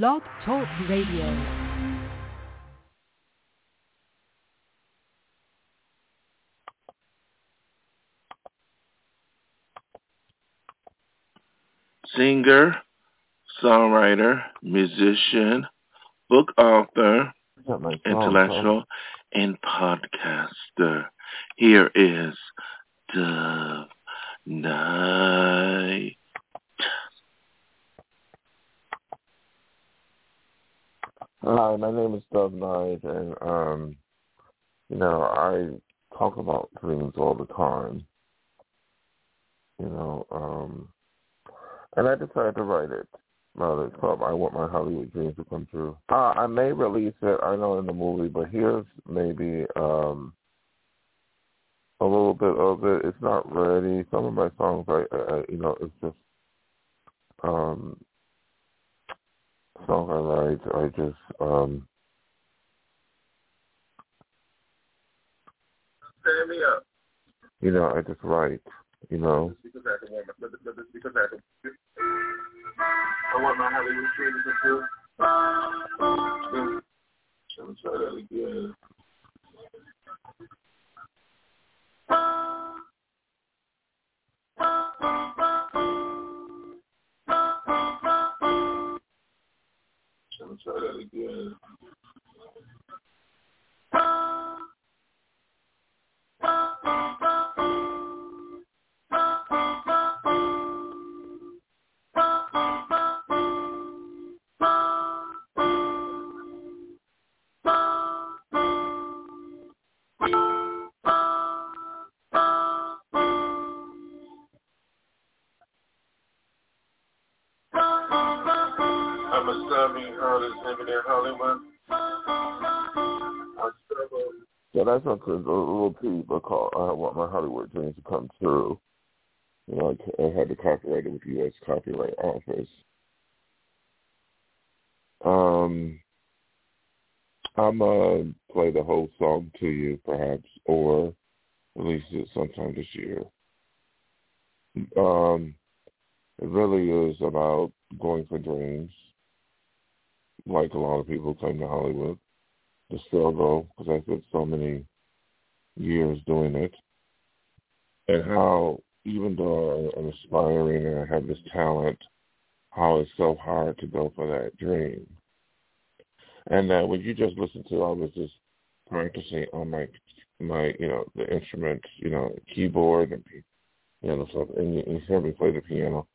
Blog Talk Radio. singer, songwriter, musician, book author, intellectual, and podcaster. Here is Dove Night. Hi, my name is Dove Night, and um, you know, I talk about dreams all the time. You know, um, and I decided to write it. It's called "I Want My Hollywood Dreams to Come True." Uh, I may release it. I know in the movie, but here's maybe um, a little bit of it. It's not ready. Some of my songs, I, I you know, it's just um, song I. I just um, Stand me up. you know, I just write. You know, Because I can want my, but, but because I can. I want my Hollywood to come true. Let me try that again. So that's a, a little I call "I Want My Hollywood Dreams to Come True." You know, I, I had to copyright it with the U.S. Copyright Office. Um, I'm gonna play the whole song to you, perhaps, or release it sometime this year. Um, it really is about going for dreams, like a lot of people come to Hollywood, the struggle, because I spent so many years doing it, and how even though I'm aspiring and I have this talent, how it's so hard to go for that dream. And that when you just listen to, I was just practicing on my my you know the instrument, you know keyboard and you know stuff, and you, you hear me play the piano.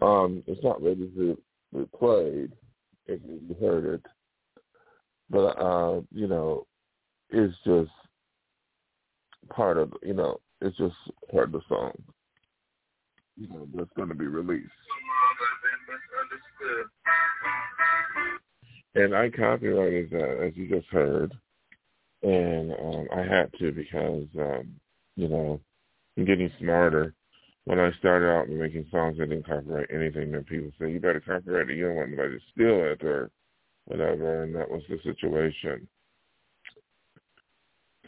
Um, it's not ready to be played you heard it, but uh, you know, it's just part of you know it's just part of the song. You know, that's going to be released. And I copyrighted that, as you just heard, and um, I had to because, um, you know, I'm getting smarter. When I started out making songs, I didn't copyright anything. Then people say, you better copyright it. You don't want nobody to steal it or whatever, and that was the situation.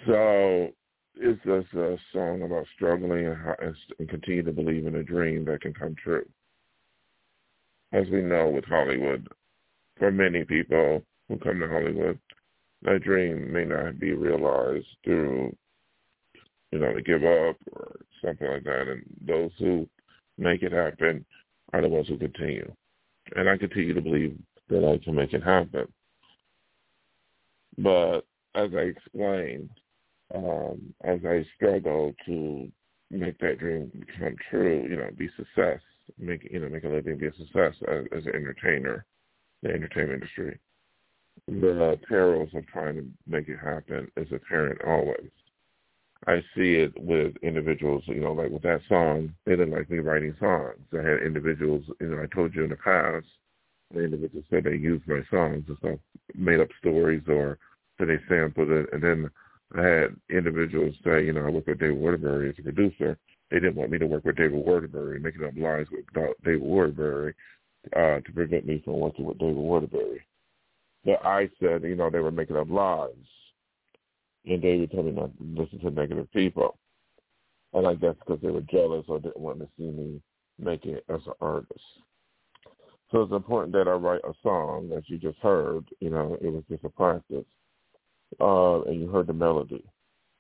So it's just a song about struggling and, how, and continue to believe in a dream that can come true. As we know with Hollywood, for many people who come to Hollywood, that dream may not be realized through, you know, to give up or something like that. And those who make it happen are the ones who continue. And I continue to believe that I can make it happen. But as I explained, um, as I struggle to make that dream come true, you know, be success, make you know, make a living, be a success as, as an entertainer, the entertainment industry. The perils of trying to make it happen is apparent always. I see it with individuals, you know, like with that song, they didn't like me writing songs. I had individuals, you know, I told you in the past, the individuals said they used my songs and stuff, made up stories or that they sampled it. And then I had individuals say, you know, I work with David Waterbury as a producer. They didn't want me to work with David Waterbury, making up lies with David Waterbury uh, to prevent me from working with David Waterbury. But I said, you know, they were making up lies. And David told me not to listen to negative people. And I guess because they were jealous or didn't want to see me make it as an artist. So it's important that I write a song as you just heard. You know, it was just a practice, uh, and you heard the melody.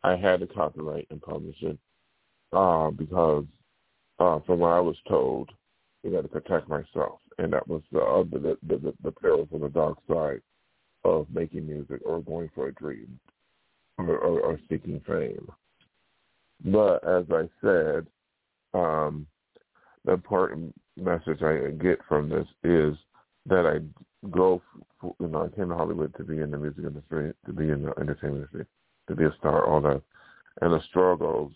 I had to copyright and publish it uh, because, uh, from what I was told, I got to protect myself, and that was the other the, the, the perils of the dark side of making music or going for a dream or, or, or seeking fame. But as I said, um, the important message I get from this is that I go, for, you know, I came to Hollywood to be in the music industry, to be in the entertainment industry, to be a star, all that, and the struggles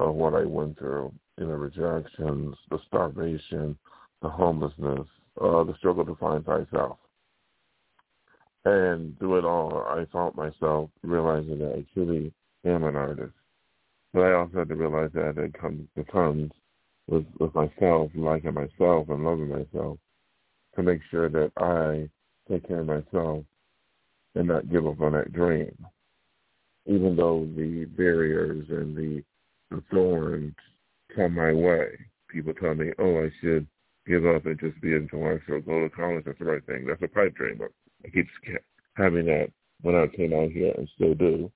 of what I went through, you know, rejections, the starvation, the homelessness, uh, the struggle to find thyself. And through it all, I found myself realizing that I truly am an artist. But I also had to realize that it comes, it comes with, with myself, liking myself and loving myself, to make sure that I take care of myself and not give up on that dream. Even though the barriers and the, the thorns come my way, people tell me, oh, I should give up and just be into intellectual, go to college. That's the right thing. That's a pipe dream. I keep having that when I came out here and still do.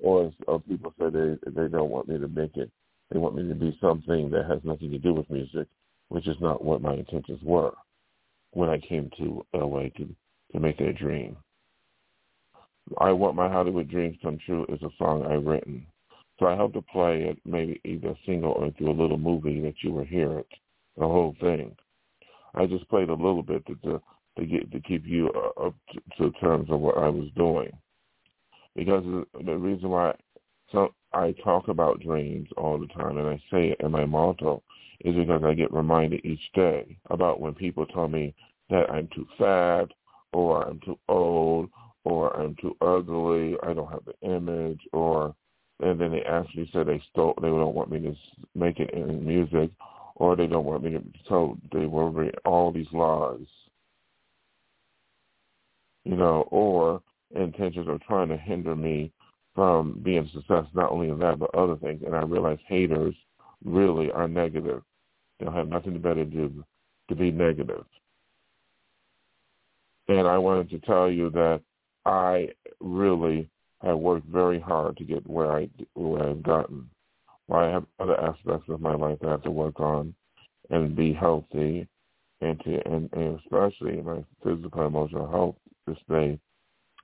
Or, or people say they they don't want me to make it. They want me to be something that has nothing to do with music, which is not what my intentions were when I came to LA to to make that dream. I Want My Hollywood Dreams Come True is a song I've written. So I hope to play it maybe either a single or through a little movie that you will hear it, the whole thing. I just played a little bit to, to to get to keep you uh, up to, to terms of what I was doing. Because the reason why so I talk about dreams all the time, and I say it in my motto, is because I get reminded each day about when people tell me that I'm too fat, or I'm too old, or I'm too ugly, I don't have the image, or and then they actually say they stole, they don't want me to make it in music, or they don't want me to. So they worry all these lies you know, or intentions of trying to hinder me from being successful, not only in that, but other things. And I realize haters really are negative. They'll have nothing better to do to be negative. And I wanted to tell you that I really have worked very hard to get where I where I've gotten. Well, I have other aspects of my life I have to work on and be healthy and to and, and especially my physical and emotional health to stay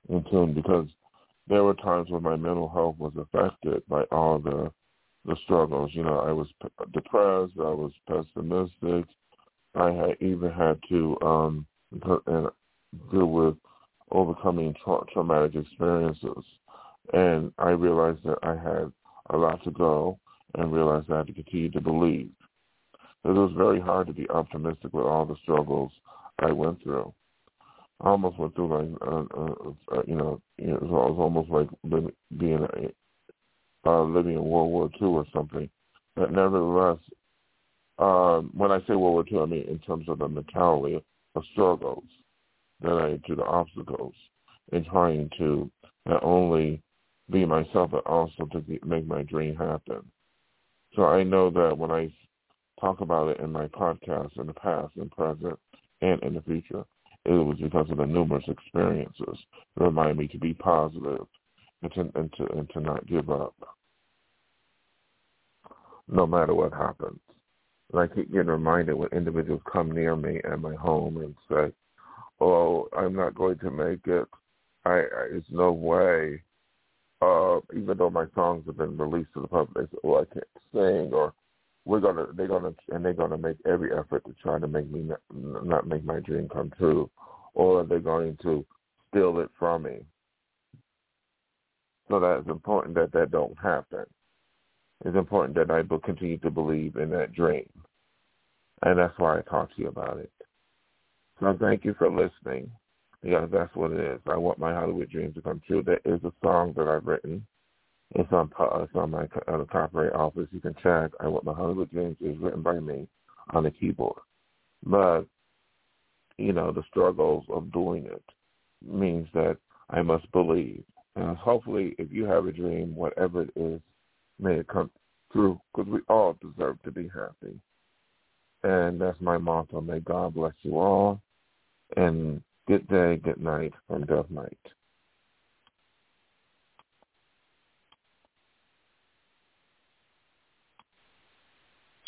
in tune because there were times when my mental health was affected by all the the struggles. You know, I was p- depressed. I was pessimistic. I had even had to um and deal with overcoming tra- traumatic experiences, and I realized that I had a lot to go, and realized I had to continue to believe. It was very hard to be optimistic with all the struggles I went through. I almost went through like, uh, uh, uh, you know, it was, it was almost like being a, uh, living in World War II or something. But nevertheless, um, when I say World War II, I mean in terms of the mentality of struggles that I to the obstacles in trying to not only be myself but also to be, make my dream happen. So I know that when I talk about it in my podcast in the past and present and in the future, it was because of the numerous experiences that remind me to be positive and to, and to, and to not give up, no matter what happens. And I keep getting reminded when individuals come near me at my home and say, "Oh, I'm not going to make it. I, I there's no way." Uh, even though my songs have been released to the public, they say, "Oh, I can't sing," or we're gonna they're gonna and they're gonna make every effort to try to make me not, not make my dream come true, or they're going to steal it from me. So that it's important that that don't happen. It's important that I continue to believe in that dream, and that's why I talk to you about it. So thank you for listening. Yeah, that's what it is. I want my Hollywood dreams to come true. There is a song that I've written it's on it's on my uh, copyright office. You can check. I want my Hollywood Dreams is written by me on the keyboard, but you know the struggles of doing it means that I must believe. And hopefully, if you have a dream, whatever it is, may it come true because we all deserve to be happy. And that's my motto. May God bless you all. And good day, good night from Dove Night.